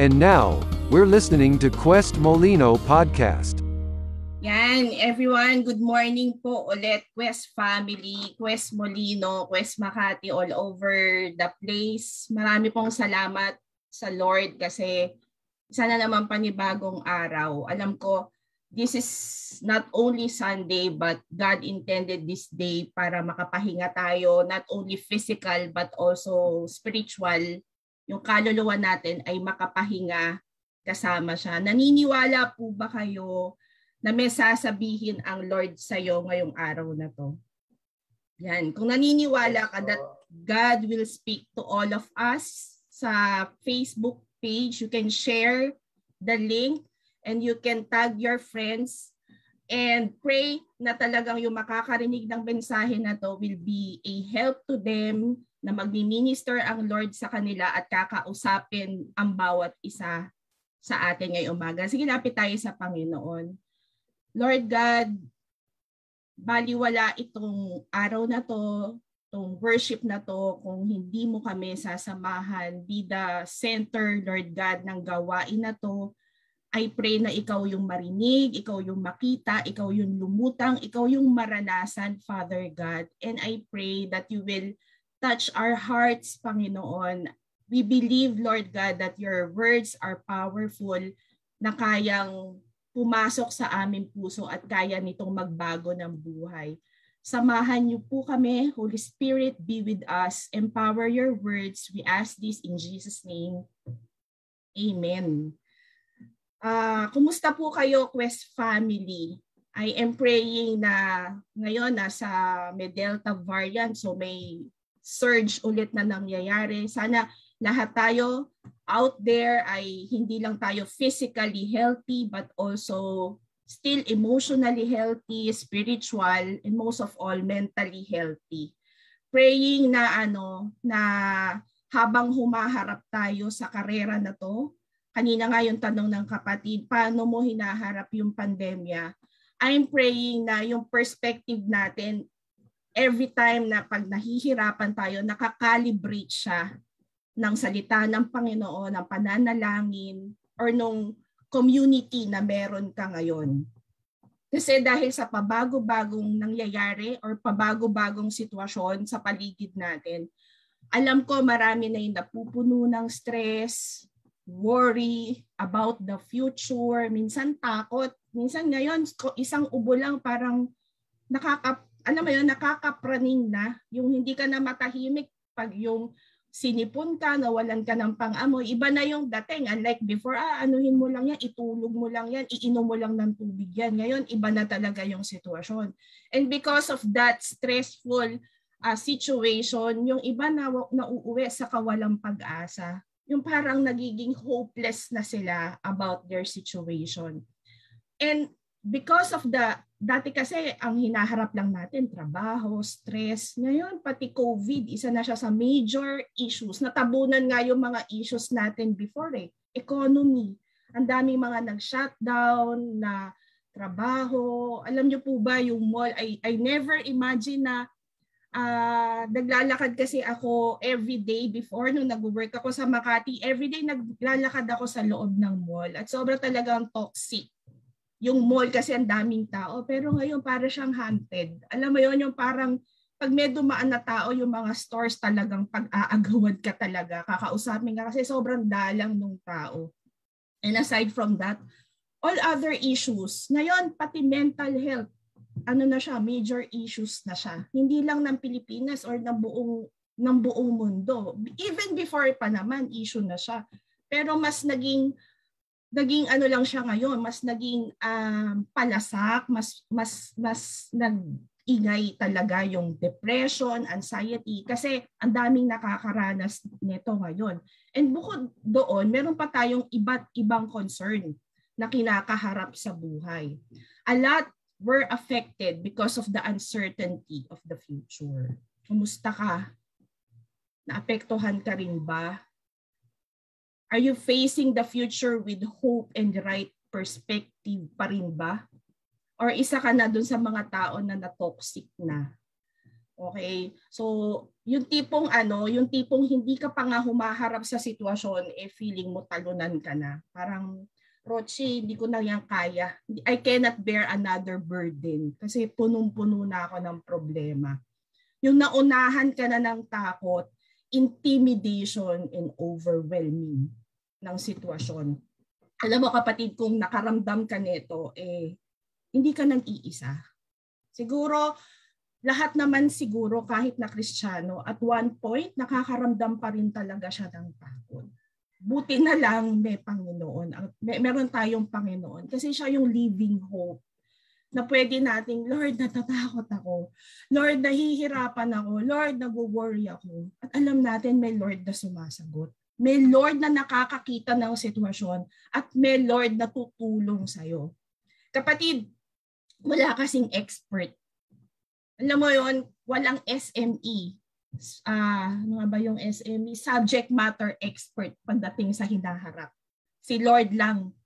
And now, we're listening to Quest Molino Podcast. Yan, everyone, good morning po ulit, Quest family, Quest Molino, Quest Makati, all over the place. Marami pong salamat sa Lord kasi sana naman panibagong araw. Alam ko, this is not only Sunday but God intended this day para makapahinga tayo, not only physical but also spiritual. Yung kaluluwa natin ay makapahinga kasama siya. Naniniwala po ba kayo na may sasabihin ang Lord sa iyo ngayong araw na to. Yan. Kung naniniwala ka that God will speak to all of us sa Facebook page, you can share the link and you can tag your friends and pray na talagang yung makakarinig ng mensahe na to will be a help to them na magmi-minister ang Lord sa kanila at kakausapin ang bawat isa sa atin ngayong umaga. Sige, lapit tayo sa Panginoon. Lord God, baliwala itong araw na to, itong worship na to, kung hindi mo kami sasamahan, be the center, Lord God, ng gawain na to. I pray na ikaw yung marinig, ikaw yung makita, ikaw yung lumutang, ikaw yung maranasan, Father God. And I pray that you will touch our hearts, Panginoon. We believe, Lord God, that your words are powerful na kayang pumasok sa aming puso at kaya nitong magbago ng buhay. Samahan niyo po kami. Holy Spirit, be with us. Empower your words. We ask this in Jesus' name. Amen. Uh, kumusta po kayo, Quest family? I am praying na ngayon nasa may Delta variant so may surge ulit na nangyayari. Sana lahat tayo out there ay hindi lang tayo physically healthy but also still emotionally healthy, spiritual, and most of all mentally healthy. Praying na ano na habang humaharap tayo sa karera na to, kanina nga yung tanong ng kapatid, paano mo hinaharap yung pandemya? I'm praying na yung perspective natin every time na pag nahihirapan tayo, nakakalibrate siya ng salita ng Panginoon, ng pananalangin, or nung community na meron ka ngayon. Kasi dahil sa pabago-bagong nangyayari or pabago-bagong sitwasyon sa paligid natin, alam ko marami na yung napupuno ng stress, worry about the future, minsan takot. Minsan ngayon, isang ubo lang parang nakaka, alam mo yun, nakakapraning na. Yung hindi ka na matahimik pag yung sinipon ka, nawalan ka ng pang-amoy, iba na yung dating. Unlike before, ah, anuhin mo lang yan, itulog mo lang yan, iinom mo lang ng tubig yan. Ngayon, iba na talaga yung sitwasyon. And because of that stressful uh, situation, yung iba na nauuwi sa kawalang pag-asa. Yung parang nagiging hopeless na sila about their situation. And because of the dati kasi ang hinaharap lang natin trabaho, stress. Ngayon pati COVID, isa na siya sa major issues. Natabunan nga yung mga issues natin before eh. Economy. Ang daming mga nag-shutdown na trabaho. Alam niyo po ba yung mall, I, I never imagine na uh, naglalakad kasi ako every day before nung nag-work ako sa Makati. Every day naglalakad ako sa loob ng mall at sobrang talagang toxic yung mall kasi ang daming tao. Pero ngayon para siyang haunted. Alam mo yon yung parang pag may dumaan na tao, yung mga stores talagang pag-aagawad ka talaga. Kakausapin ka kasi sobrang dalang ng tao. And aside from that, all other issues. Ngayon, pati mental health, ano na siya, major issues na siya. Hindi lang ng Pilipinas or ng buong ng buong mundo. Even before pa naman, issue na siya. Pero mas naging naging ano lang siya ngayon, mas naging um, palasak, mas mas mas nag-ingay talaga yung depression, anxiety kasi ang daming nakakaranas nito ngayon. And bukod doon, meron pa tayong iba't ibang concern na kinakaharap sa buhay. A lot were affected because of the uncertainty of the future. Kumusta ka? Naapektuhan ka rin ba Are you facing the future with hope and right perspective pa rin ba? Or isa ka na dun sa mga tao na na-toxic na? Okay? So, yung tipong ano, yung tipong hindi ka pa nga humaharap sa sitwasyon, eh feeling mo talunan ka na. Parang, Roche, hindi ko na yan kaya. I cannot bear another burden kasi punong-puno na ako ng problema. Yung naunahan ka na ng takot, intimidation and overwhelming ng sitwasyon. Alam mo kapatid, kung nakaramdam ka nito, eh, hindi ka nang iisa. Siguro, lahat naman siguro kahit na Kristiyano, at one point, nakakaramdam pa rin talaga siya ng takot. Buti na lang may Panginoon. May, meron tayong Panginoon kasi siya yung living hope na pwede nating, Lord, natatakot ako. Lord, nahihirapan ako. Lord, nag-worry ako. At alam natin may Lord na sumasagot. May Lord na nakakakita ng sitwasyon at may Lord na tutulong sa'yo. Kapatid, wala kasing expert alam mo yon walang SME. Uh, ah, ano ba yung SME? Subject matter expert pagdating sa hinaharap. Si Lord lang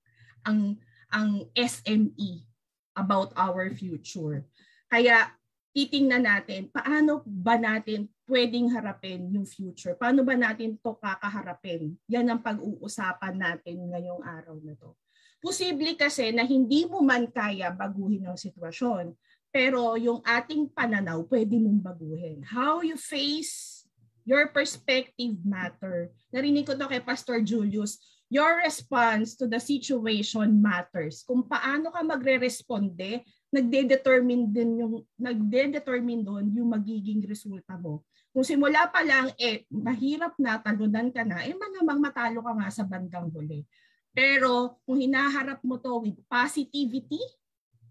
ang ang SME about our future. Kaya titingnan natin paano ba natin pwedeng harapin yung future? Paano ba natin to kakaharapin? Yan ang pag-uusapan natin ngayong araw na to. Posible kasi na hindi mo man kaya baguhin ang sitwasyon pero yung ating pananaw, pwede mong baguhin. How you face your perspective matter. Narinig ko to kay Pastor Julius. Your response to the situation matters. Kung paano ka magre-responde, nagde-determine din yung nagde-determine doon yung magiging resulta mo. Kung simula pa lang eh mahirap na talunan ka na, eh malamang matalo ka nga sa bandang huli. Pero kung hinaharap mo to with positivity,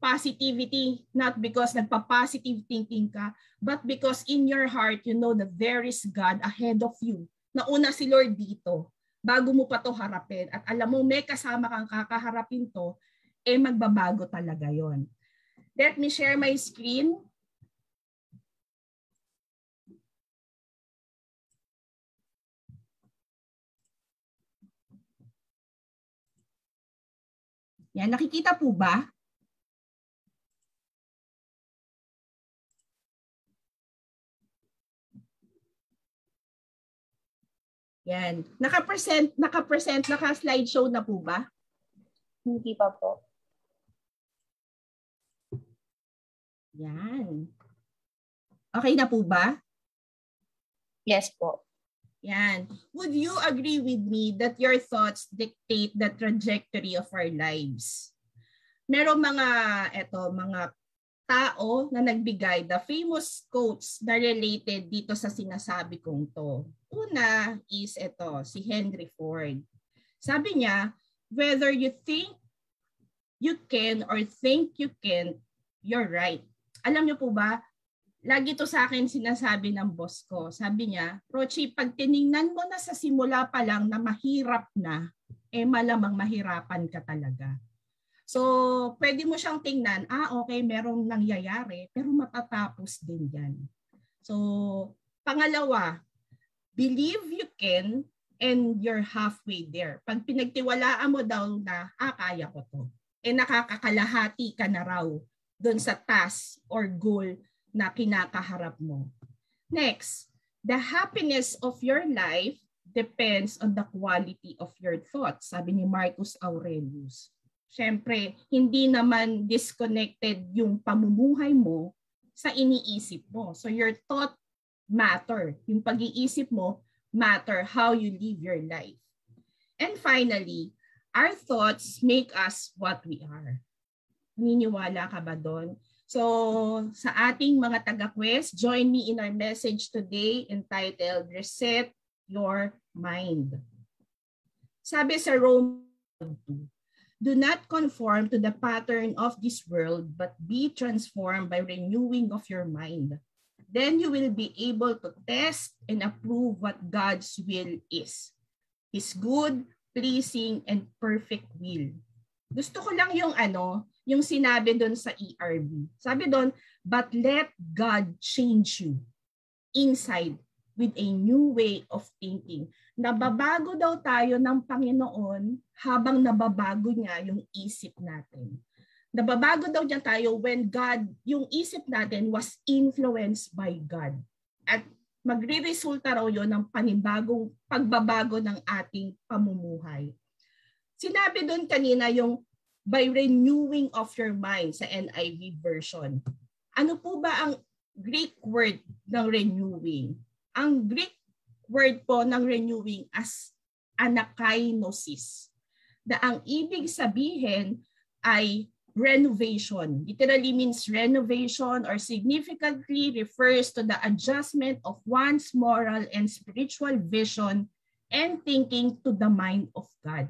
positivity, not because nagpa-positive thinking ka, but because in your heart, you know that there is God ahead of you. Nauna si Lord dito, bago mo pa to harapin. At alam mo, may kasama kang kakaharapin to, eh magbabago talaga yon. Let me share my screen. Yan, nakikita po ba? Yan. Naka-present, naka-present, naka-slideshow na po ba? Hindi pa po. Yan. Okay na po ba? Yes po. Yan. Would you agree with me that your thoughts dictate the trajectory of our lives? Merong mga, eto, mga tao na nagbigay the famous quotes na related dito sa sinasabi kong to. Una is ito, si Henry Ford. Sabi niya, whether you think you can or think you can, you're right. Alam niyo po ba, lagi to sa akin sinasabi ng boss ko. Sabi niya, Rochi, pag tiningnan mo na sa simula pa lang na mahirap na, eh malamang mahirapan ka talaga. So, pwede mo siyang tingnan, ah okay, merong nangyayari, pero matatapos din yan. So, pangalawa, believe you can and you're halfway there. Pag pinagtiwalaan mo daw na, ah, kaya ko to. Eh nakakakalahati ka na raw doon sa task or goal na kinakaharap mo. Next, the happiness of your life depends on the quality of your thoughts, sabi ni Marcus Aurelius. Siyempre, hindi naman disconnected yung pamumuhay mo sa iniisip mo. So your thought matter. Yung pag-iisip mo matter how you live your life. And finally, our thoughts make us what we are. Niniwala ka ba doon? So, sa ating mga taga-quest, join me in our message today entitled Reset Your Mind. Sabi sa Rome 2, Do not conform to the pattern of this world, but be transformed by renewing of your mind then you will be able to test and approve what God's will is. His good, pleasing, and perfect will. Gusto ko lang yung ano, yung sinabi doon sa ERB. Sabi doon, but let God change you inside with a new way of thinking. Nababago daw tayo ng Panginoon habang nababago niya yung isip natin. nababago daw niya tayo when God, yung isip natin was influenced by God. At magre-resulta raw yon ng panibagong pagbabago ng ating pamumuhay. Sinabi doon kanina yung by renewing of your mind sa NIV version. Ano po ba ang Greek word ng renewing? Ang Greek word po ng renewing as anakainosis. Na ang ibig sabihin ay renovation. Literally means renovation or significantly refers to the adjustment of one's moral and spiritual vision and thinking to the mind of God,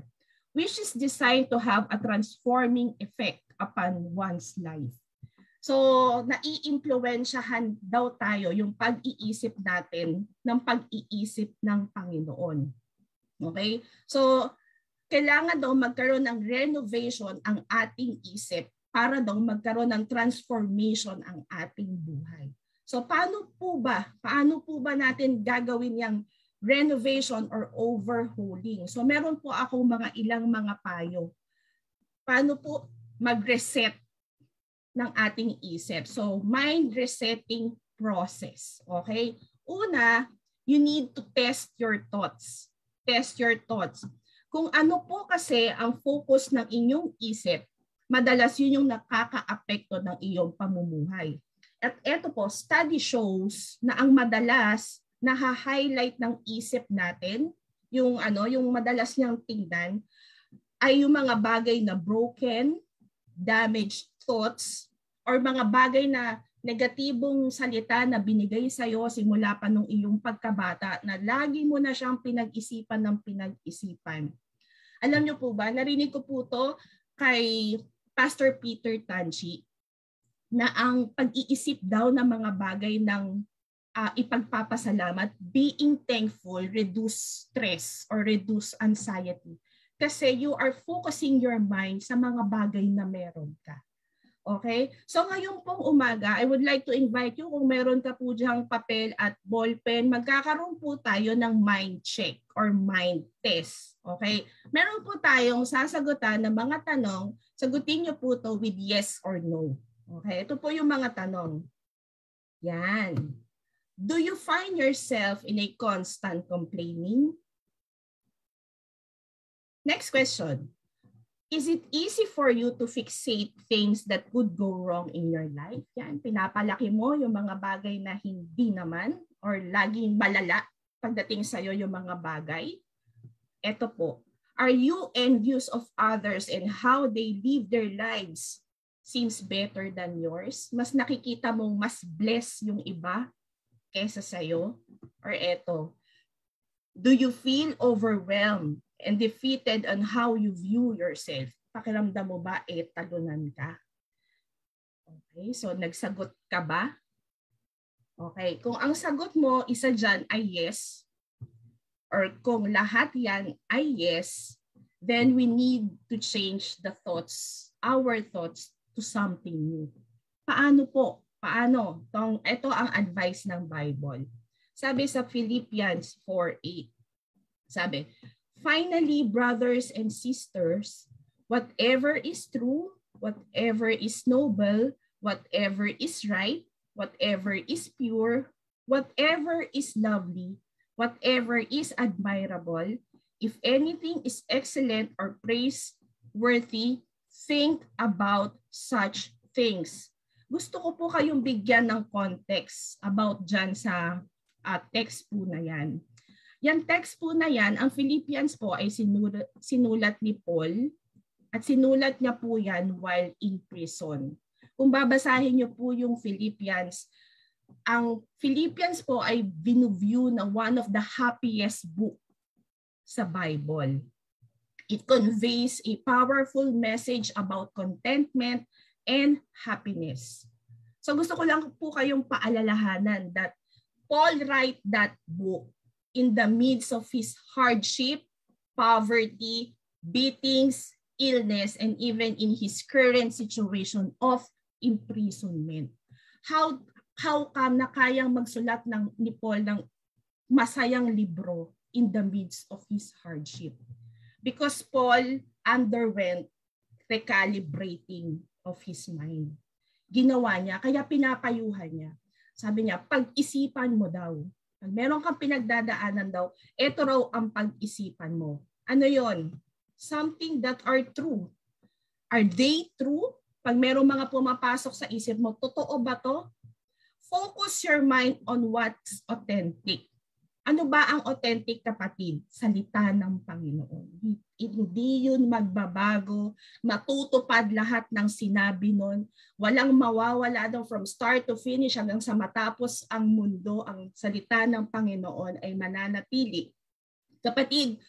which is designed to have a transforming effect upon one's life. So, nai-impluensyahan daw tayo yung pag-iisip natin ng pag-iisip ng Panginoon. Okay? So, kailangan daw magkaroon ng renovation ang ating isip para daw magkaroon ng transformation ang ating buhay. So paano po ba? Paano po ba natin gagawin yung renovation or overhauling? So meron po ako mga ilang mga payo. Paano po mag-reset ng ating isip? So mind resetting process. Okay? Una, you need to test your thoughts. Test your thoughts kung ano po kasi ang focus ng inyong isip, madalas yun yung nakaka-apekto ng iyong pamumuhay. At eto po, study shows na ang madalas na-highlight ng isip natin, yung ano, yung madalas niyang tingnan, ay yung mga bagay na broken, damaged thoughts, or mga bagay na negatibong salita na binigay sa iyo simula pa nung iyong pagkabata na lagi mo na siyang pinag-isipan ng pinag-isipan. Alam niyo po ba, narinig ko po to kay Pastor Peter Tanchi na ang pag-iisip daw ng mga bagay ng uh, ipagpapasalamat, being thankful, reduce stress or reduce anxiety. Kasi you are focusing your mind sa mga bagay na meron ka. Okay? So ngayon pong umaga, I would like to invite you kung meron ka po diyang papel at ballpen, magkakaroon po tayo ng mind check or mind test. Okay? Meron po tayong sasagutan ng mga tanong. Sagutin niyo po to with yes or no. Okay? Ito po yung mga tanong. Yan. Do you find yourself in a constant complaining? Next question. Is it easy for you to fixate things that could go wrong in your life? Yan, pinapalaki mo yung mga bagay na hindi naman or laging malala pagdating sa iyo yung mga bagay. Ito po, are you envious of others and how they live their lives seems better than yours? Mas nakikita mong mas bless yung iba kesa sa iyo? Or eto, do you feel overwhelmed and defeated on how you view yourself. Pakiramdam mo ba, eh, talunan ka? Okay, so nagsagot ka ba? Okay, kung ang sagot mo, isa dyan ay yes, or kung lahat yan ay yes, then we need to change the thoughts, our thoughts, to something new. Paano po? Paano? Tong, ito ang advice ng Bible. Sabi sa Philippians 4.8, sabi, Finally, brothers and sisters, whatever is true, whatever is noble, whatever is right, whatever is pure, whatever is lovely, whatever is admirable, if anything is excellent or praiseworthy, think about such things. Gusto ko po kayong bigyan ng context about dyan sa uh, text po na yan. Yan text po na yan, ang Philippians po ay sinulat, sinulat ni Paul at sinulat niya po yan while in prison. Kung babasahin niyo po yung Philippians, ang Philippians po ay binuview na one of the happiest book sa Bible. It conveys a powerful message about contentment and happiness. So gusto ko lang po kayong paalalahanan that Paul write that book in the midst of his hardship, poverty, beatings, illness, and even in his current situation of imprisonment. How how ka na kayang magsulat ng ni Paul ng masayang libro in the midst of his hardship? Because Paul underwent recalibrating of his mind. Ginawa niya, kaya pinapayuhan niya. Sabi niya, pag-isipan mo daw. Pag meron kang pinagdadaanan daw, ito raw ang pag-isipan mo. Ano yon? Something that are true. Are they true? Pag merong mga pumapasok sa isip mo, totoo ba to? Focus your mind on what's authentic. Ano ba ang authentic kapatid? Salita ng Panginoon. Hindi yun magbabago, matutupad lahat ng sinabi nun. Walang mawawala daw from start to finish hanggang sa matapos ang mundo, ang salita ng Panginoon ay mananatili. Kapatid,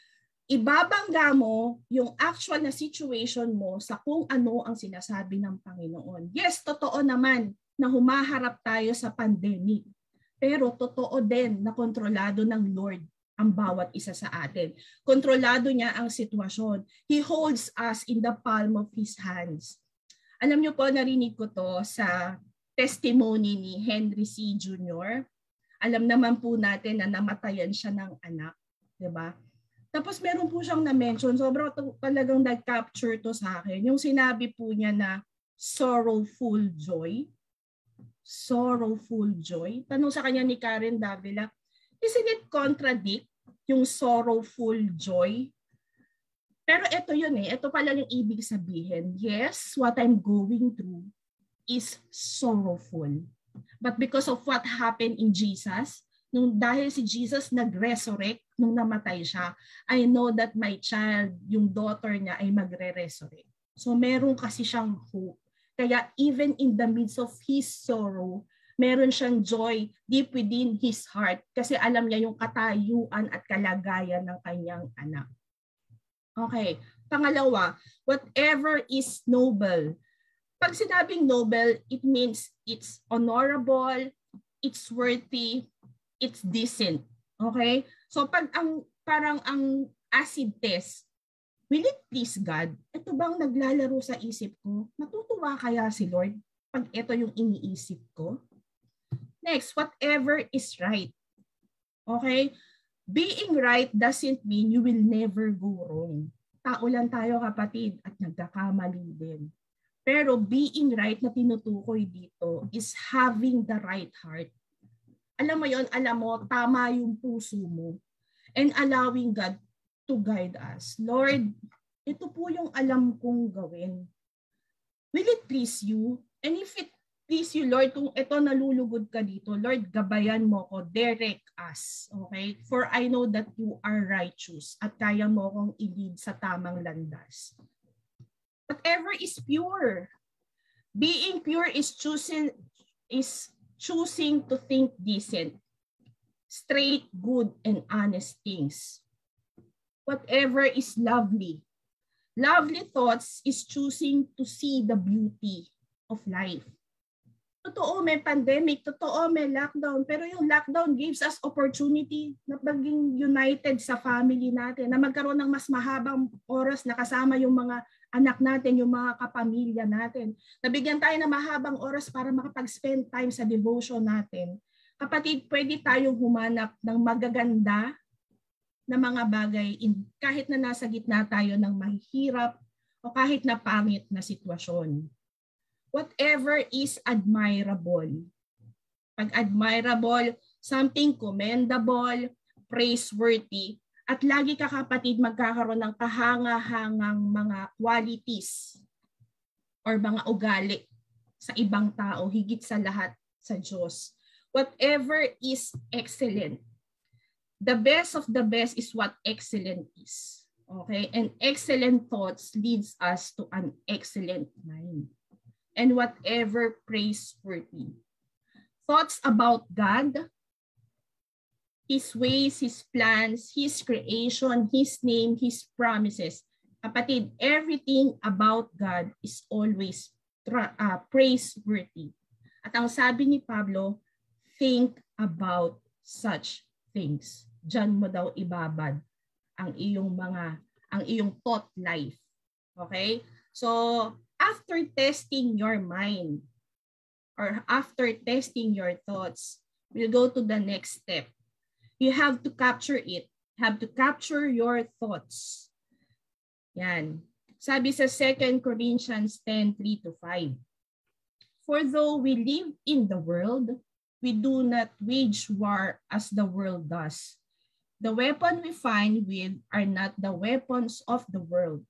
ibabangga mo yung actual na situation mo sa kung ano ang sinasabi ng Panginoon. Yes, totoo naman na humaharap tayo sa pandemic pero totoo din na kontrolado ng Lord ang bawat isa sa atin. Kontrolado niya ang sitwasyon. He holds us in the palm of His hands. Alam niyo po, narinig ko to sa testimony ni Henry C. Jr. Alam naman po natin na namatayan siya ng anak. ba? Diba? Tapos meron po siyang na-mention, sobrang talagang nag-capture to sa akin. Yung sinabi po niya na sorrowful joy sorrowful joy? Tanong sa kanya ni Karen Davila, isn't it contradict yung sorrowful joy? Pero ito yun eh, ito pala yung ibig sabihin. Yes, what I'm going through is sorrowful. But because of what happened in Jesus, nung dahil si Jesus nag-resurrect nung namatay siya, I know that my child, yung daughter niya ay magre-resurrect. So meron kasi siyang hope kaya even in the midst of his sorrow, meron siyang joy deep within his heart kasi alam niya yung katayuan at kalagayan ng kanyang anak. Okay. Pangalawa, whatever is noble. Pag sinabing noble, it means it's honorable, it's worthy, it's decent. Okay? So pag ang parang ang acid test, will it please God? Ito bang naglalaro sa isip ko? Matutuwa kaya si Lord pag ito yung iniisip ko? Next, whatever is right. Okay? Being right doesn't mean you will never go wrong. Tao lang tayo kapatid at nagkakamali din. Pero being right na tinutukoy dito is having the right heart. Alam mo yon, alam mo, tama yung puso mo. And allowing God to guide us. Lord, ito po yung alam kong gawin. Will it please you? And if it please you, Lord, kung ito nalulugod ka dito, Lord, gabayan mo ko, direct us. Okay? For I know that you are righteous at kaya mo kong i-lead sa tamang landas. Whatever is pure. Being pure is choosing is choosing to think decent, straight, good, and honest things whatever is lovely. Lovely thoughts is choosing to see the beauty of life. Totoo, may pandemic. Totoo, may lockdown. Pero yung lockdown gives us opportunity na maging united sa family natin, na magkaroon ng mas mahabang oras na kasama yung mga anak natin, yung mga kapamilya natin. Nabigyan tayo ng mahabang oras para makapag-spend time sa devotion natin. Kapatid, pwede tayong humanap ng magaganda na mga bagay in, kahit na nasa gitna tayo ng mahihirap o kahit na pangit na sitwasyon. Whatever is admirable. Pag admirable, something commendable, praiseworthy, at lagi ka kapatid magkakaroon ng kahanga-hangang mga qualities or mga ugali sa ibang tao, higit sa lahat sa Diyos. Whatever is excellent, the best of the best is what excellent is. Okay? And excellent thoughts leads us to an excellent mind. And whatever praiseworthy. Thoughts about God, His ways, His plans, His creation, His name, His promises. Kapatid, everything about God is always uh, praiseworthy. At ang sabi ni Pablo, think about such things dyan mo daw ibabad ang iyong mga, ang iyong thought life. Okay? So, after testing your mind, or after testing your thoughts, we'll go to the next step. You have to capture it. Have to capture your thoughts. Yan. Sabi sa 2 Corinthians 10, 3 to 5. For though we live in the world, we do not wage war as the world does. The weapon we find with are not the weapons of the world.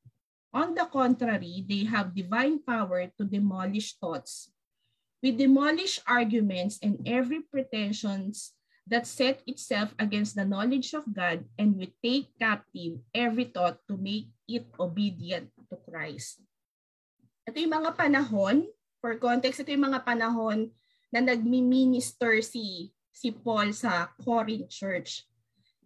On the contrary, they have divine power to demolish thoughts. We demolish arguments and every pretensions that set itself against the knowledge of God, and we take captive every thought to make it obedient to Christ. Ito yung mga panahon for context, ito yung mga panahon na nagmi-minister si, si Paul sa Corinth Church.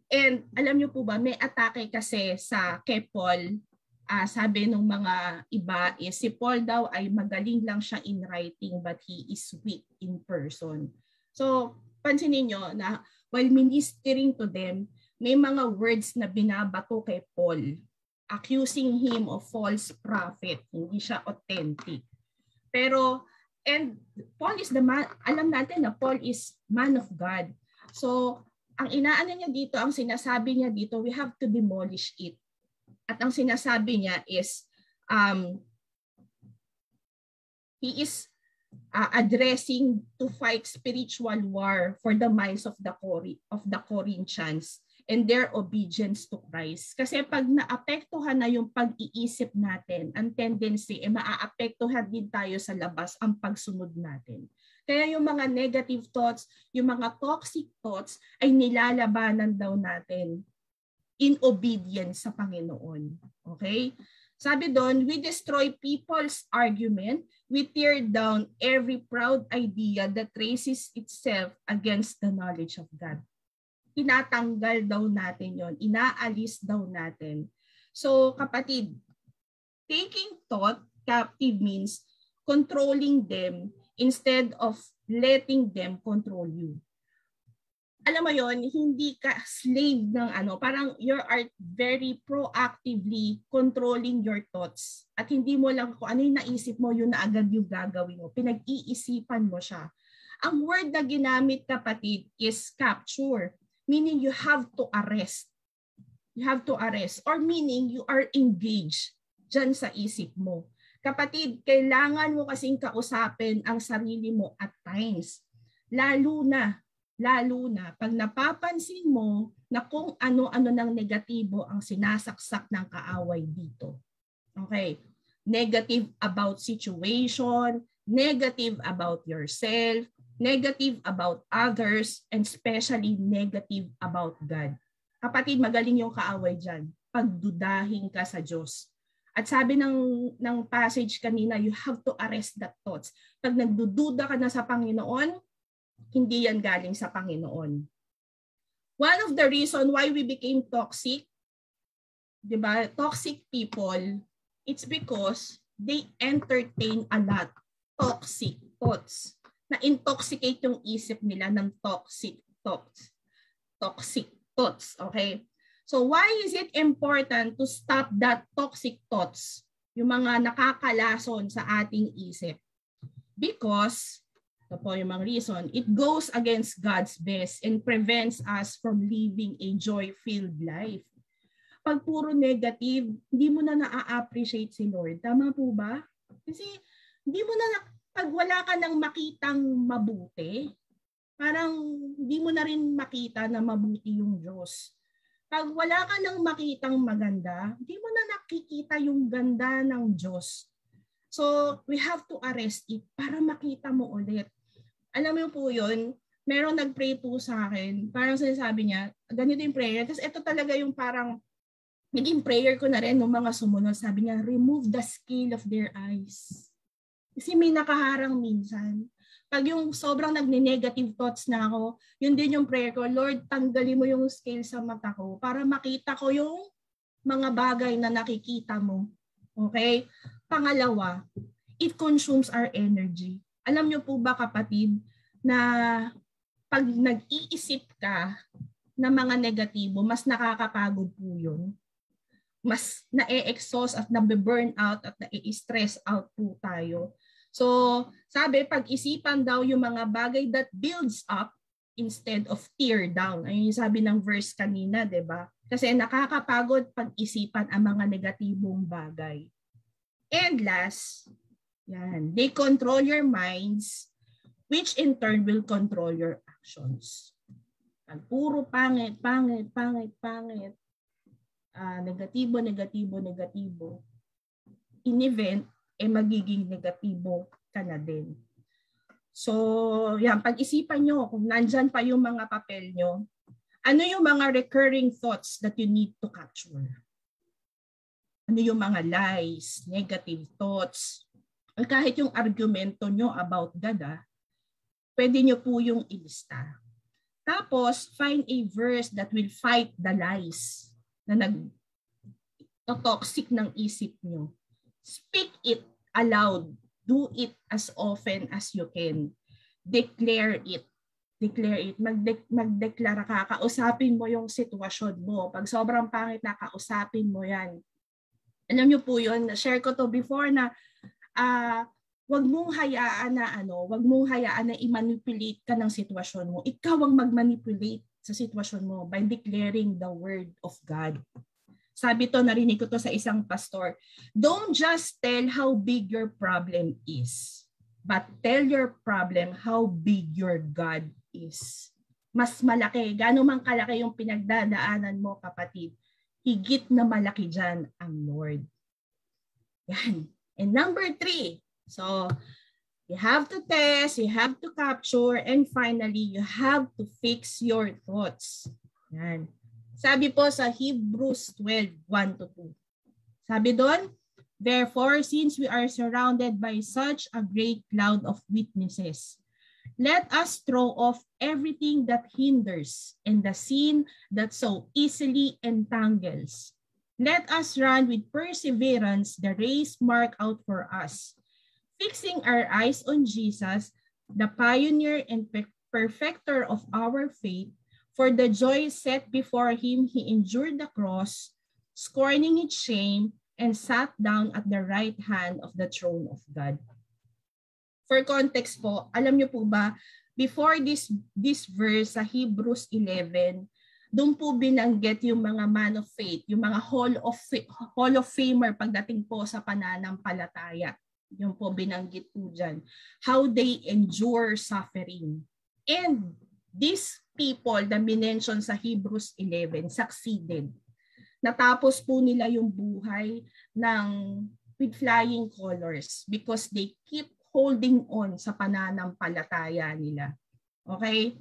And alam niyo po ba, may atake kasi sa kay Paul, uh, sabi ng mga iba is si Paul daw ay magaling lang siya in writing but he is weak in person. So, pansinin niyo na while ministering to them, may mga words na binabato kay Paul accusing him of false prophet. Hindi siya authentic. Pero, and Paul is the man, alam natin na Paul is man of God. So, ang inaano niya dito, ang sinasabi niya dito, we have to demolish it. At ang sinasabi niya is, um, he is uh, addressing to fight spiritual war for the minds of the of the Corinthians and their obedience to Christ. Kasi pag naapektuhan na yung pag-iisip natin, ang tendency, eh, maaapektuhan din tayo sa labas ang pagsunod natin. Kaya yung mga negative thoughts, yung mga toxic thoughts ay nilalabanan daw natin in obedience sa Panginoon. Okay? Sabi doon, we destroy people's argument, we tear down every proud idea that raises itself against the knowledge of God tinatanggal daw natin yon, inaalis daw natin. So kapatid, taking thought captive means controlling them instead of letting them control you. Alam mo yon, hindi ka slave ng ano, parang you are very proactively controlling your thoughts. At hindi mo lang kung ano yung naisip mo, yun na agad yung gagawin mo. Pinag-iisipan mo siya. Ang word na ginamit kapatid is capture meaning you have to arrest. You have to arrest. Or meaning you are engaged dyan sa isip mo. Kapatid, kailangan mo kasing kausapin ang sarili mo at times. Lalo na, lalo na pag napapansin mo na kung ano-ano ng negatibo ang sinasaksak ng kaaway dito. Okay. Negative about situation, negative about yourself, negative about others, and especially negative about God. Kapatid, magaling yung kaaway dyan. Pagdudahin ka sa Diyos. At sabi ng, ng passage kanina, you have to arrest that thoughts. Pag nagdududa ka na sa Panginoon, hindi yan galing sa Panginoon. One of the reason why we became toxic, di ba, toxic people, it's because they entertain a lot toxic thoughts na-intoxicate yung isip nila ng toxic thoughts. Toxic thoughts, okay? So why is it important to stop that toxic thoughts? Yung mga nakakalason sa ating isip. Because, ito po yung mga reason, it goes against God's best and prevents us from living a joy-filled life. Pag puro negative, hindi mo na na-appreciate si Lord. Tama po ba? Kasi hindi mo na pag wala ka nang makitang mabuti, parang hindi mo na rin makita na mabuti yung Diyos. Pag wala ka nang makitang maganda, hindi mo na nakikita yung ganda ng Diyos. So, we have to arrest it para makita mo ulit. Alam mo po yun, meron nag-pray po sa akin, parang sinasabi niya, ganito yung prayer. Tapos ito talaga yung parang naging prayer ko na rin nung mga sumunod. Sabi niya, remove the scale of their eyes. Kasi may nakaharang minsan. Pag yung sobrang nagne-negative thoughts na ako, yun din yung prayer ko, Lord, tanggalin mo yung scale sa mata ko para makita ko yung mga bagay na nakikita mo. Okay? Pangalawa, it consumes our energy. Alam niyo po ba kapatid na pag nag-iisip ka ng mga negatibo, mas nakakapagod po yun. Mas na-e-exhaust at na-burn out at na-stress out po tayo. So, sabi, pag-isipan daw yung mga bagay that builds up instead of tear down. Ayun yung sabi ng verse kanina, 'di ba? Kasi nakakapagod pag-isipan ang mga negatibong bagay. And last, yan, they control your minds, which in turn will control your actions. Pag puro pangit, pangit, pangit, pangit, uh, negatibo, negatibo, negatibo, in event, eh magiging negatibo ka na din. So, yan, pag-isipan nyo kung nandyan pa yung mga papel nyo, ano yung mga recurring thoughts that you need to capture? Ano yung mga lies, negative thoughts, o kahit yung argumento nyo about God, ah, pwede nyo po yung ilista. Tapos, find a verse that will fight the lies na nag toxic ng isip nyo. Speak it aloud. Do it as often as you can. Declare it. Declare it. Magde- magdeklara ka. Kausapin mo yung sitwasyon mo. Pag sobrang pangit na, kausapin mo yan. Alam nyo po yun, share ko to before na uh, wag mong hayaan na ano, wag mong hayaan na i-manipulate ka ng sitwasyon mo. Ikaw ang mag-manipulate sa sitwasyon mo by declaring the word of God. Sabi to, narinig ko to sa isang pastor, don't just tell how big your problem is, but tell your problem how big your God is. Mas malaki, gano'n man kalaki yung pinagdadaanan mo kapatid, higit na malaki dyan ang Lord. Yan. And number three, So you have to test, you have to capture, and finally, you have to fix your thoughts. Yan. Sabi po sa Hebrews 12, 1 to 2. Sabi doon, Therefore, since we are surrounded by such a great cloud of witnesses, let us throw off everything that hinders and the sin that so easily entangles. Let us run with perseverance the race marked out for us, fixing our eyes on Jesus, the pioneer and perfecter of our faith, for the joy set before him, he endured the cross, scorning its shame, and sat down at the right hand of the throne of God. For context po, alam niyo po ba, before this, this verse sa Hebrews 11, doon po binanggit yung mga man of faith, yung mga hall of, hall of famer pagdating po sa pananampalataya. Yung po binanggit po dyan. How they endure suffering. And these people na minention sa Hebrews 11 succeeded. Natapos po nila yung buhay ng with flying colors because they keep holding on sa pananampalataya nila. Okay?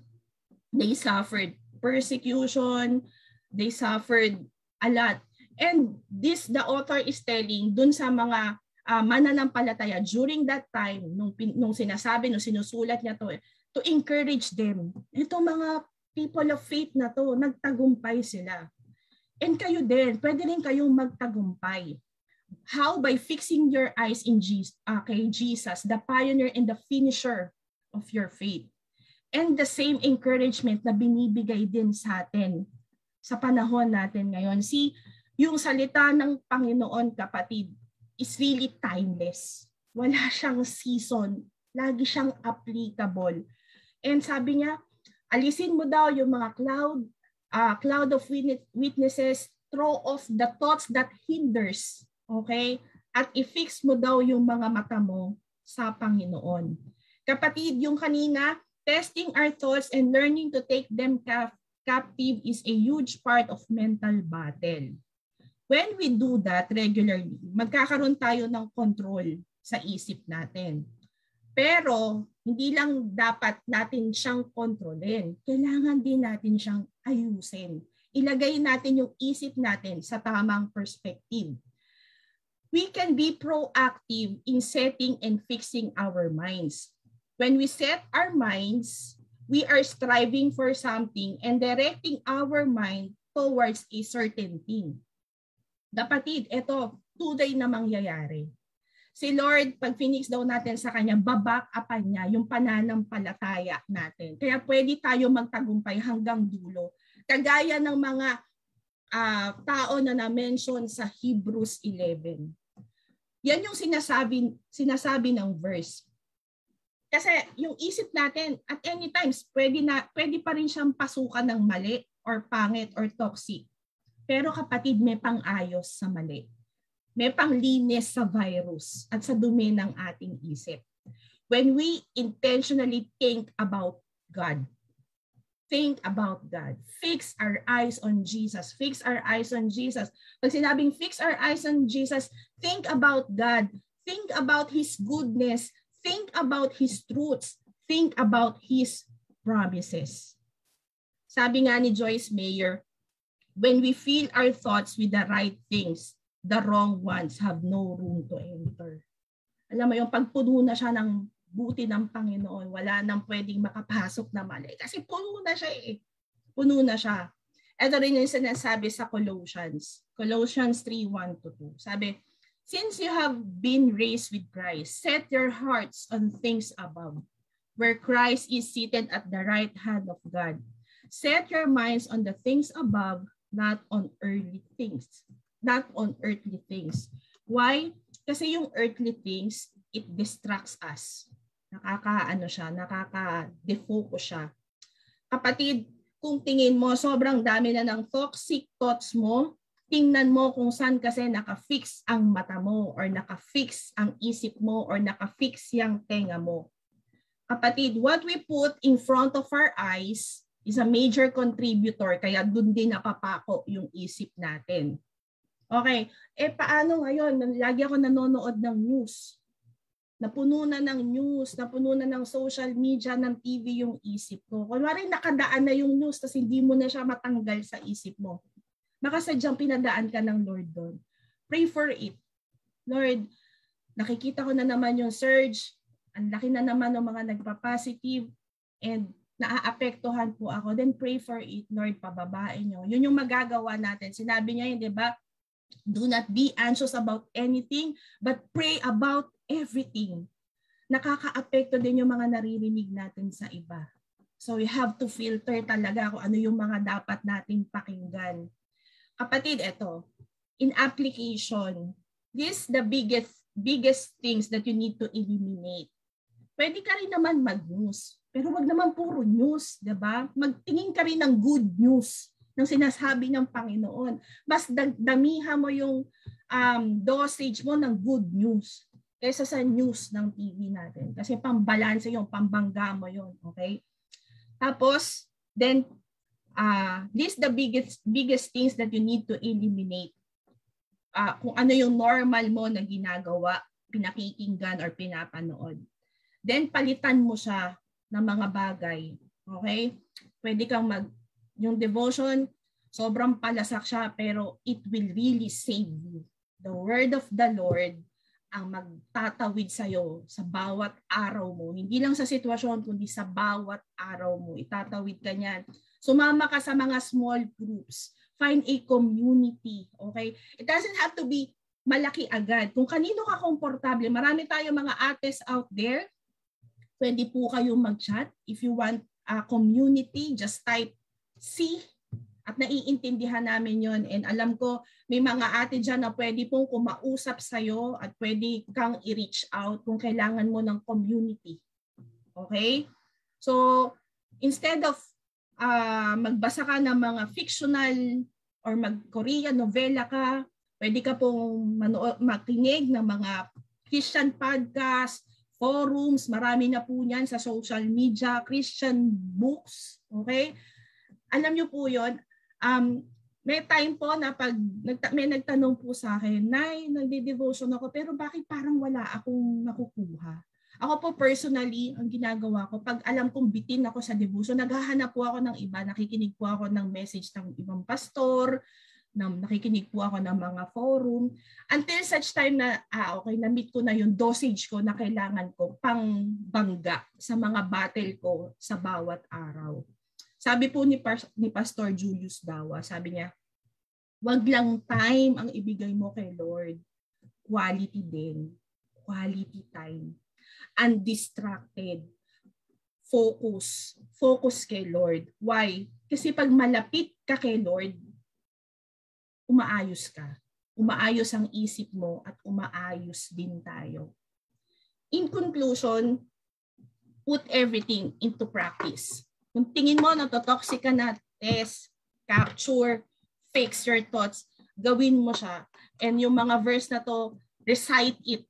They suffered persecution, they suffered a lot. And this, the author is telling dun sa mga uh, mananampalataya during that time nung nung sinasabi nung sinusulat niya to to encourage them. Ito mga people of faith na to, nagtagumpay sila. And kayo din, pwede rin kayong magtagumpay. How? By fixing your eyes in Jesus, uh, kay Jesus, the pioneer and the finisher of your faith. And the same encouragement na binibigay din sa atin sa panahon natin ngayon. See, yung salita ng Panginoon, kapatid, is really timeless. Wala siyang season. Lagi siyang applicable. And sabi niya, alisin mo daw yung mga cloud, uh, cloud of witnesses, throw off the thoughts that hinders. Okay? At i-fix mo daw yung mga mata mo sa Panginoon. Kapatid, yung kanina, testing our thoughts and learning to take them captive is a huge part of mental battle. When we do that regularly, magkakaroon tayo ng control sa isip natin. Pero hindi lang dapat natin siyang kontrolin. Kailangan din natin siyang ayusin. Ilagay natin yung isip natin sa tamang perspective. We can be proactive in setting and fixing our minds. When we set our minds, we are striving for something and directing our mind towards a certain thing. Kapatid, ito, tunay na mangyayari. Si Lord, pag Phoenix daw natin sa kanya, babak upan niya yung pananampalataya natin. Kaya pwede tayo magtagumpay hanggang dulo. Kagaya ng mga uh, tao na na-mention sa Hebrews 11. Yan yung sinasabi, sinasabi ng verse. Kasi yung isip natin, at any times, pwede, na, pwede pa rin siyang pasukan ng mali or pangit or toxic. Pero kapatid, may pang-ayos sa mali. May panglinis sa virus at sa dumi ng ating isip. When we intentionally think about God, think about God. Fix our eyes on Jesus. Fix our eyes on Jesus. Pag sinabing fix our eyes on Jesus, think about God. Think about His goodness. Think about His truths. Think about His promises. Sabi nga ni Joyce Mayer, when we fill our thoughts with the right things, the wrong ones have no room to enter. Alam mo yung pagpuno na siya ng buti ng Panginoon, wala nang pwedeng makapasok na mali. Kasi puno na siya eh. Puno na siya. Ito rin yung sinasabi sa Colossians. Colossians 3, 1 to 2. Sabi, Since you have been raised with Christ, set your hearts on things above, where Christ is seated at the right hand of God. Set your minds on the things above, not on earthly things not on earthly things. Why? Kasi yung earthly things, it distracts us. Nakaka-ano siya, nakaka-defocus siya. Kapatid, kung tingin mo sobrang dami na ng toxic thoughts mo, tingnan mo kung saan kasi naka-fix ang mata mo or naka-fix ang isip mo or naka-fix yung tenga mo. Kapatid, what we put in front of our eyes is a major contributor kaya dun din napapako yung isip natin. Okay, eh paano ngayon? Lagi ako nanonood ng news. Napuno na ng news, napuno na ng social media, ng TV yung isip ko. Kunwari nakadaan na yung news tapos hindi mo na siya matanggal sa isip mo. Baka sadyang pinadaan ka ng Lord doon. Pray for it. Lord, nakikita ko na naman yung surge. Ang laki na naman ng mga nagpa-positive and naaapektuhan po ako. Then pray for it, Lord, pababain nyo. Yun yung magagawa natin. Sinabi niya yun, di ba? Do not be anxious about anything, but pray about everything. Nakakaapekto din yung mga naririnig natin sa iba. So we have to filter talaga kung ano yung mga dapat nating pakinggan. Kapatid, ito, in application, this the biggest biggest things that you need to eliminate. Pwede ka rin naman mag-news, pero wag naman puro news, 'di ba? Magtingin ka rin ng good news ng sinasabi ng Panginoon. Mas damihan mo yung um, dosage mo ng good news kaysa sa news ng TV natin. Kasi pambalanse yung pambangga mo yun. Okay? Tapos, then, uh, this the biggest biggest things that you need to eliminate. Uh, kung ano yung normal mo na ginagawa, pinakikinggan or pinapanood. Then, palitan mo siya ng mga bagay. Okay? Pwede kang mag yung devotion, sobrang palasak siya pero it will really save you. The word of the Lord ang magtatawid sa iyo sa bawat araw mo. Hindi lang sa sitwasyon, kundi sa bawat araw mo. Itatawid ka niyan. Sumama ka sa mga small groups. Find a community. Okay? It doesn't have to be malaki agad. Kung kanino ka komportable, marami tayo mga ates out there. Pwede po kayong mag-chat. If you want a community, just type C at naiintindihan namin yon and alam ko may mga ate dyan na pwede pong kumausap sa'yo at pwede kang i-reach out kung kailangan mo ng community. Okay? So, instead of uh, magbasa ka ng mga fictional or mag-Korean novela ka, pwede ka pong mano- makinig ng mga Christian podcast, forums, marami na po niyan sa social media, Christian books, okay? Alam niyo po yon um, may time po na pag may nagtanong po sa akin, Nay, nagde-devotion ako, pero bakit parang wala akong nakukuha? Ako po personally, ang ginagawa ko, pag alam kong bitin ako sa devotion, naghahanap po ako ng iba, nakikinig po ako ng message ng ibang pastor, ng, nakikinig po ako ng mga forum, until such time na, ah, okay, na-meet ko na yung dosage ko na kailangan ko pang bangga sa mga battle ko sa bawat araw. Sabi po ni, Pas- ni Pastor Julius Dawa, sabi niya, wag lang time ang ibigay mo kay Lord. Quality din. Quality time. Undistracted. Focus. Focus kay Lord. Why? Kasi pag malapit ka kay Lord, umaayos ka. Umaayos ang isip mo at umaayos din tayo. In conclusion, put everything into practice. Kung tingin mo, natotoxic ka na, test, capture, fix your thoughts. gawin mo siya. And yung mga verse na to, recite it.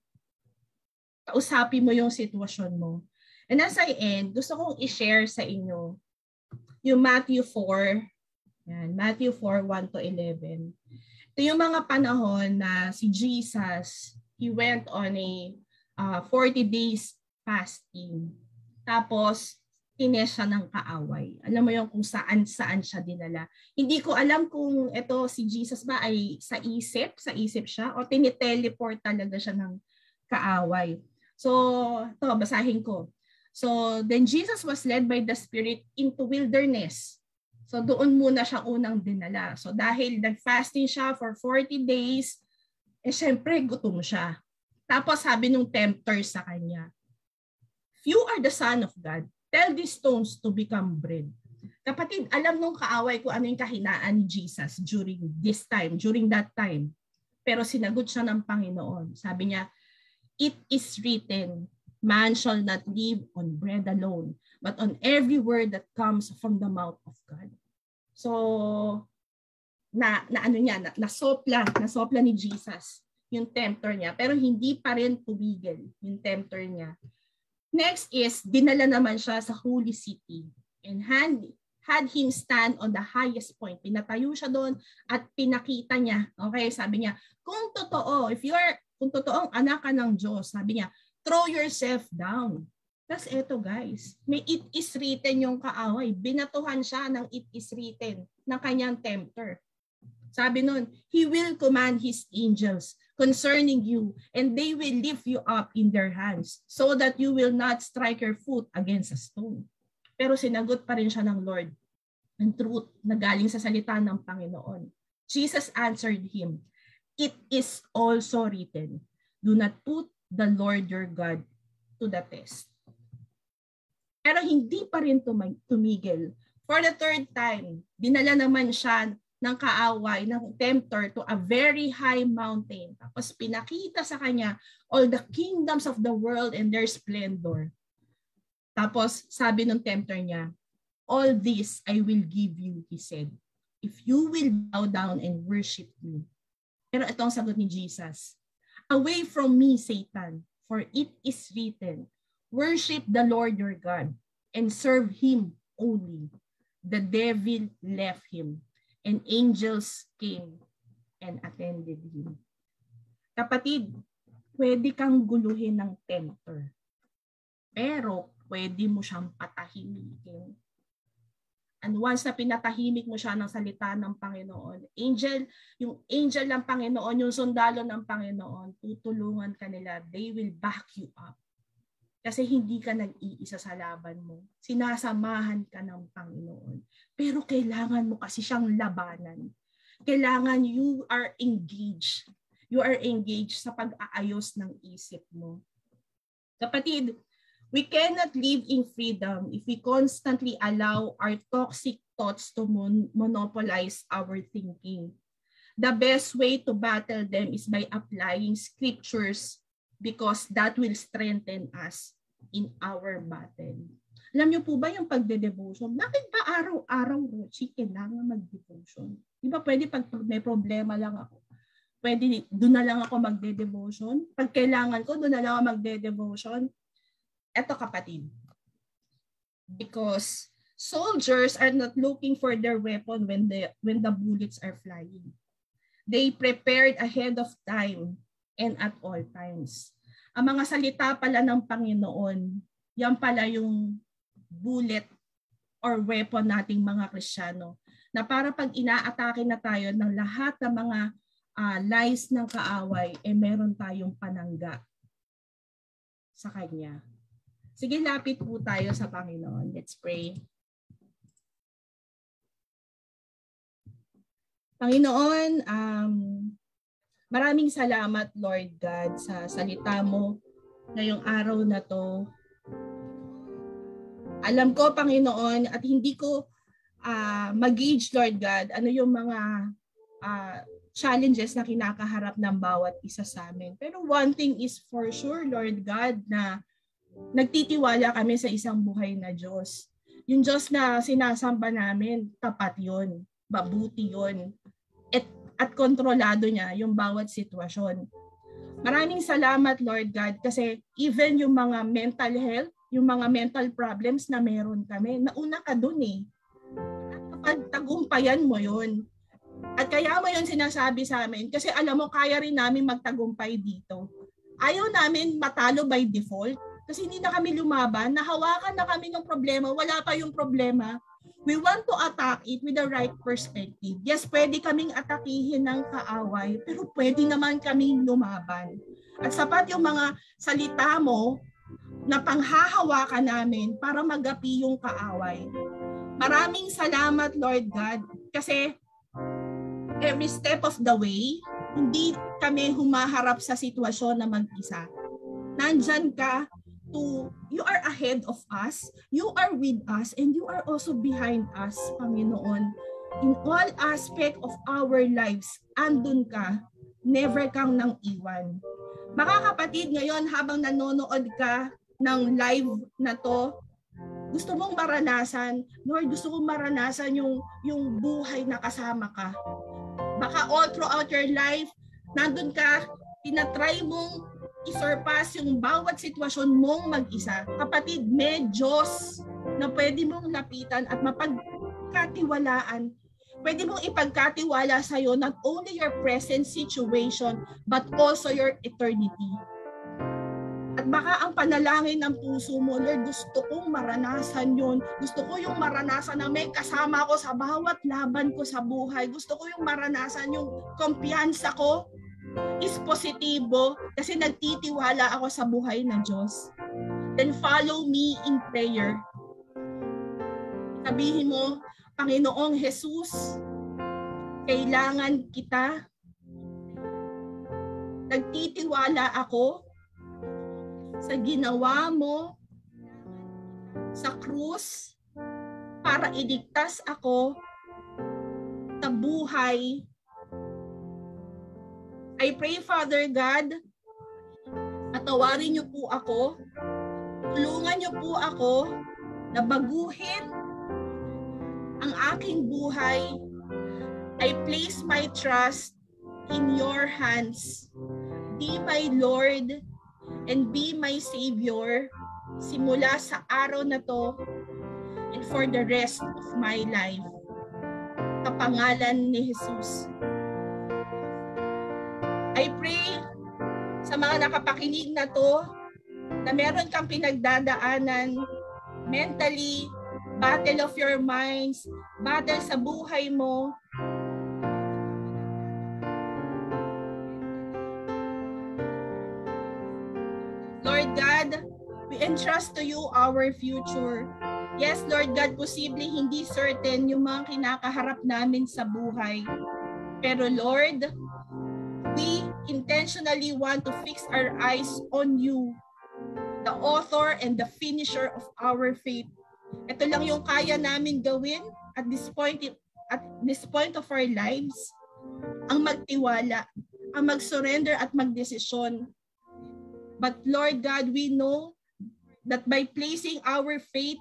Kausapin mo yung sitwasyon mo. And as I end, gusto kong i-share sa inyo yung Matthew 4, yan, Matthew 4, 1 to 11. Ito yung mga panahon na si Jesus, he went on a uh, 40 days fasting. Tapos, tines siya ng kaaway. Alam mo yung kung saan-saan siya dinala. Hindi ko alam kung ito si Jesus ba ay sa isip, sa isip siya, o tiniteleport talaga siya ng kaaway. So, to basahin ko. So, then Jesus was led by the Spirit into wilderness. So, doon muna siya unang dinala. So, dahil nag-fasting siya for 40 days, eh syempre gutom siya. Tapos sabi nung tempter sa kanya, You are the Son of God Tell these stones to become bread. Kapatid, alam nung kaaway ko ano yung kahinaan ni Jesus during this time, during that time. Pero sinagot siya ng Panginoon. Sabi niya, It is written, man shall not live on bread alone, but on every word that comes from the mouth of God. So, na, na ano niya, na, nasopla, nasopla ni Jesus yung tempter niya, pero hindi pa rin tumigil yung tempter niya. Next is, dinala naman siya sa holy city and had, had him stand on the highest point. Pinatayo siya doon at pinakita niya. Okay, sabi niya, kung totoo, if you are, kung totoong anak ka ng Diyos, sabi niya, throw yourself down. Tapos eto guys, may it is written yung kaaway. Binatuhan siya ng it is written ng kanyang tempter. Sabi nun, He will command His angels concerning you, and they will lift you up in their hands, so that you will not strike your foot against a stone. Pero sinagot pa rin siya ng Lord ng truth na galing sa salita ng Panginoon. Jesus answered him, It is also written, Do not put the Lord your God to the test. Pero hindi pa rin tumigil. For the third time, dinala naman siya ng kaaway, ng tempter to a very high mountain. Tapos pinakita sa kanya all the kingdoms of the world and their splendor. Tapos sabi ng tempter niya, all this I will give you, he said, if you will bow down and worship me. Pero ito ang sagot ni Jesus. Away from me, Satan, for it is written, worship the Lord your God and serve him only. The devil left him and angels came and attended him. Kapatid, pwede kang guluhin ng tempter. Pero pwede mo siyang patahimikin. And once na pinatahimik mo siya ng salita ng Panginoon, angel, yung angel ng Panginoon, yung sundalo ng Panginoon, tutulungan ka nila. They will back you up. Kasi hindi ka nag-iisa sa laban mo. Sinasamahan ka ng Panginoon. Pero kailangan mo kasi siyang labanan. Kailangan you are engaged. You are engaged sa pag-aayos ng isip mo. Kapatid, we cannot live in freedom if we constantly allow our toxic thoughts to mon- monopolize our thinking. The best way to battle them is by applying scriptures because that will strengthen us in our battle. Alam niyo po ba yung pagde-devotion? Bakit ba araw-araw, Rochi, kailangan mag-devotion? Di ba pwede pag may problema lang ako, pwede doon na lang ako magde-devotion? Pag kailangan ko, doon na lang ako magde-devotion? Eto kapatid. Because soldiers are not looking for their weapon when the when the bullets are flying. They prepared ahead of time and at all times ang mga salita pala ng Panginoon, yan pala yung bullet or weapon nating mga Kristiyano. Na para pag inaatake na tayo ng lahat ng mga uh, lies ng kaaway, eh meron tayong panangga sa Kanya. Sige, lapit po tayo sa Panginoon. Let's pray. Panginoon, um, Maraming salamat, Lord God, sa salita mo ngayong araw na to. Alam ko, Panginoon, at hindi ko uh, mag-gauge, Lord God, ano yung mga uh, challenges na kinakaharap ng bawat isa sa amin. Pero one thing is for sure, Lord God, na nagtitiwala kami sa isang buhay na Diyos. Yung Diyos na sinasamba namin, tapat yon, mabuti yon, at at kontrolado niya yung bawat sitwasyon. Maraming salamat Lord God kasi even yung mga mental health, yung mga mental problems na meron kami, nauna ka dun eh. Kapag tagumpayan mo yun. At kaya mo yun sinasabi sa amin kasi alam mo kaya rin namin magtagumpay dito. Ayaw namin matalo by default kasi hindi na kami lumaban, nahawakan na kami ng problema, wala pa yung problema. We want to attack it with the right perspective. Yes, pwede kaming atakihin ng kaaway, pero pwede naman kaming lumaban. At sapat yung mga salita mo na panghahawakan namin para magapi yung kaaway. Maraming salamat, Lord God, kasi every step of the way, hindi kami humaharap sa sitwasyon na mag-isa. Nandyan ka to, you are ahead of us, you are with us, and you are also behind us, Panginoon. In all aspect of our lives, andun ka, never kang nang iwan. Mga kapatid, ngayon habang nanonood ka ng live na to, gusto mong maranasan, Lord, gusto kong maranasan yung, yung buhay na kasama ka. Baka all throughout your life, nandun ka, tinatry mong isurpass yung bawat sitwasyon mong mag-isa. Kapatid, may Diyos na pwede mong lapitan at mapagkatiwalaan. Pwede mong ipagkatiwala sa iyo not only your present situation but also your eternity. At baka ang panalangin ng puso mo, Lord, gusto kong maranasan yon. Gusto ko yung maranasan na may kasama ko sa bawat laban ko sa buhay. Gusto ko yung maranasan yung kumpiyansa ko is positibo kasi nagtitiwala ako sa buhay ng Diyos. Then follow me in prayer. Sabihin mo, Panginoong Jesus, kailangan kita. Nagtitiwala ako sa ginawa mo sa krus para iligtas ako sa buhay I pray, Father God, atawarin niyo po ako, tulungan niyo po ako na baguhin ang aking buhay. I place my trust in your hands. Be my Lord and be my Savior simula sa araw na to and for the rest of my life. Kapangalan ni Jesus. Sa mga nakapakinig na to na meron kang pinagdadaanan mentally, battle of your minds, battle sa buhay mo. Lord God, we entrust to you our future. Yes, Lord God, posible hindi certain yung mga kinakaharap namin sa buhay. Pero Lord, intentionally want to fix our eyes on you, the author and the finisher of our faith. Ito lang yung kaya namin gawin at this point at this point of our lives, ang magtiwala, ang mag-surrender at magdesisyon. But Lord God, we know that by placing our faith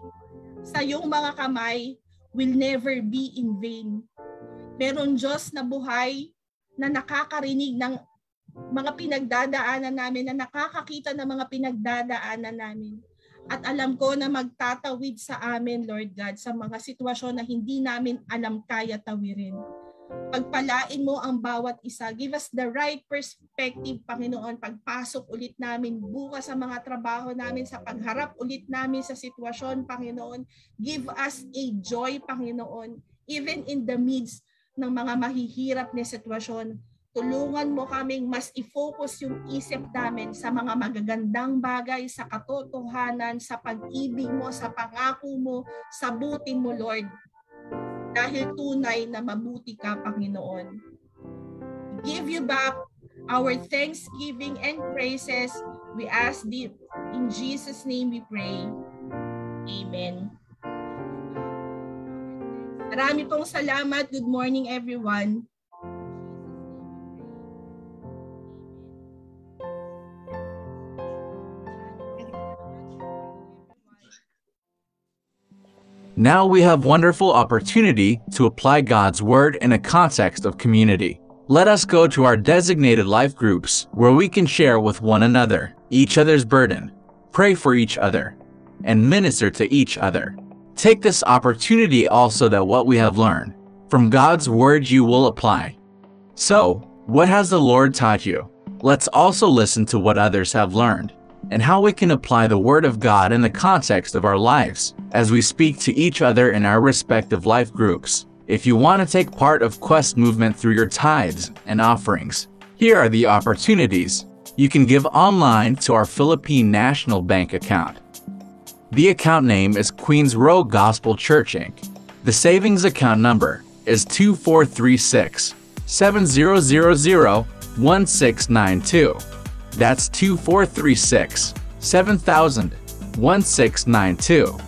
sa iyong mga kamay will never be in vain. Meron Diyos na buhay na nakakarinig ng mga pinagdadaanan namin, na nakakakita ng mga pinagdadaanan namin. At alam ko na magtatawid sa amin, Lord God, sa mga sitwasyon na hindi namin alam kaya tawirin. Pagpalain mo ang bawat isa. Give us the right perspective, Panginoon, pagpasok ulit namin bukas sa mga trabaho namin, sa pagharap ulit namin sa sitwasyon, Panginoon. Give us a joy, Panginoon, even in the midst ng mga mahihirap na sitwasyon. Tulungan mo kaming mas i-focus yung isip namin sa mga magagandang bagay, sa katotohanan, sa pag-ibig mo, sa pangako mo, sa buti mo, Lord. Dahil tunay na mabuti ka, Panginoon. Give you back our thanksgiving and praises. We ask deep. In Jesus' name we pray. Amen. Marami pong salamat. Good morning, everyone. Now we have wonderful opportunity to apply God's word in a context of community. Let us go to our designated life groups where we can share with one another each other's burden, pray for each other, and minister to each other. Take this opportunity also that what we have learned from God's word you will apply. So, what has the Lord taught you? Let's also listen to what others have learned and how we can apply the Word of God in the context of our lives as we speak to each other in our respective life groups. If you want to take part of Quest movement through your tithes and offerings, here are the opportunities. You can give online to our Philippine National Bank account. The account name is Queens Row Gospel Church Inc. The savings account number is 2436 7000 1692. That's 2436 7000 1692.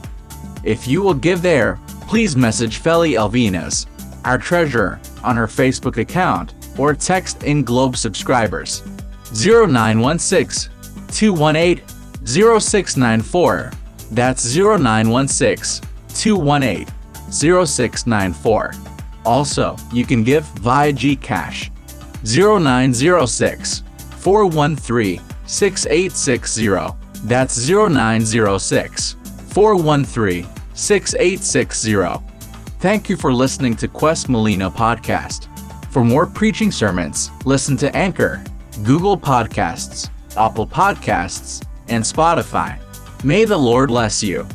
If you will give there, please message Feli Alvinas, our treasurer, on her Facebook account or text in Globe subscribers 0916 218 0694. That's 0916 218 0694. Also, you can give via GCash 0906 413 6860. That's 0906 413 6860. Thank you for listening to Quest Molina Podcast. For more preaching sermons, listen to Anchor, Google Podcasts, Apple Podcasts, and Spotify. May the Lord bless you.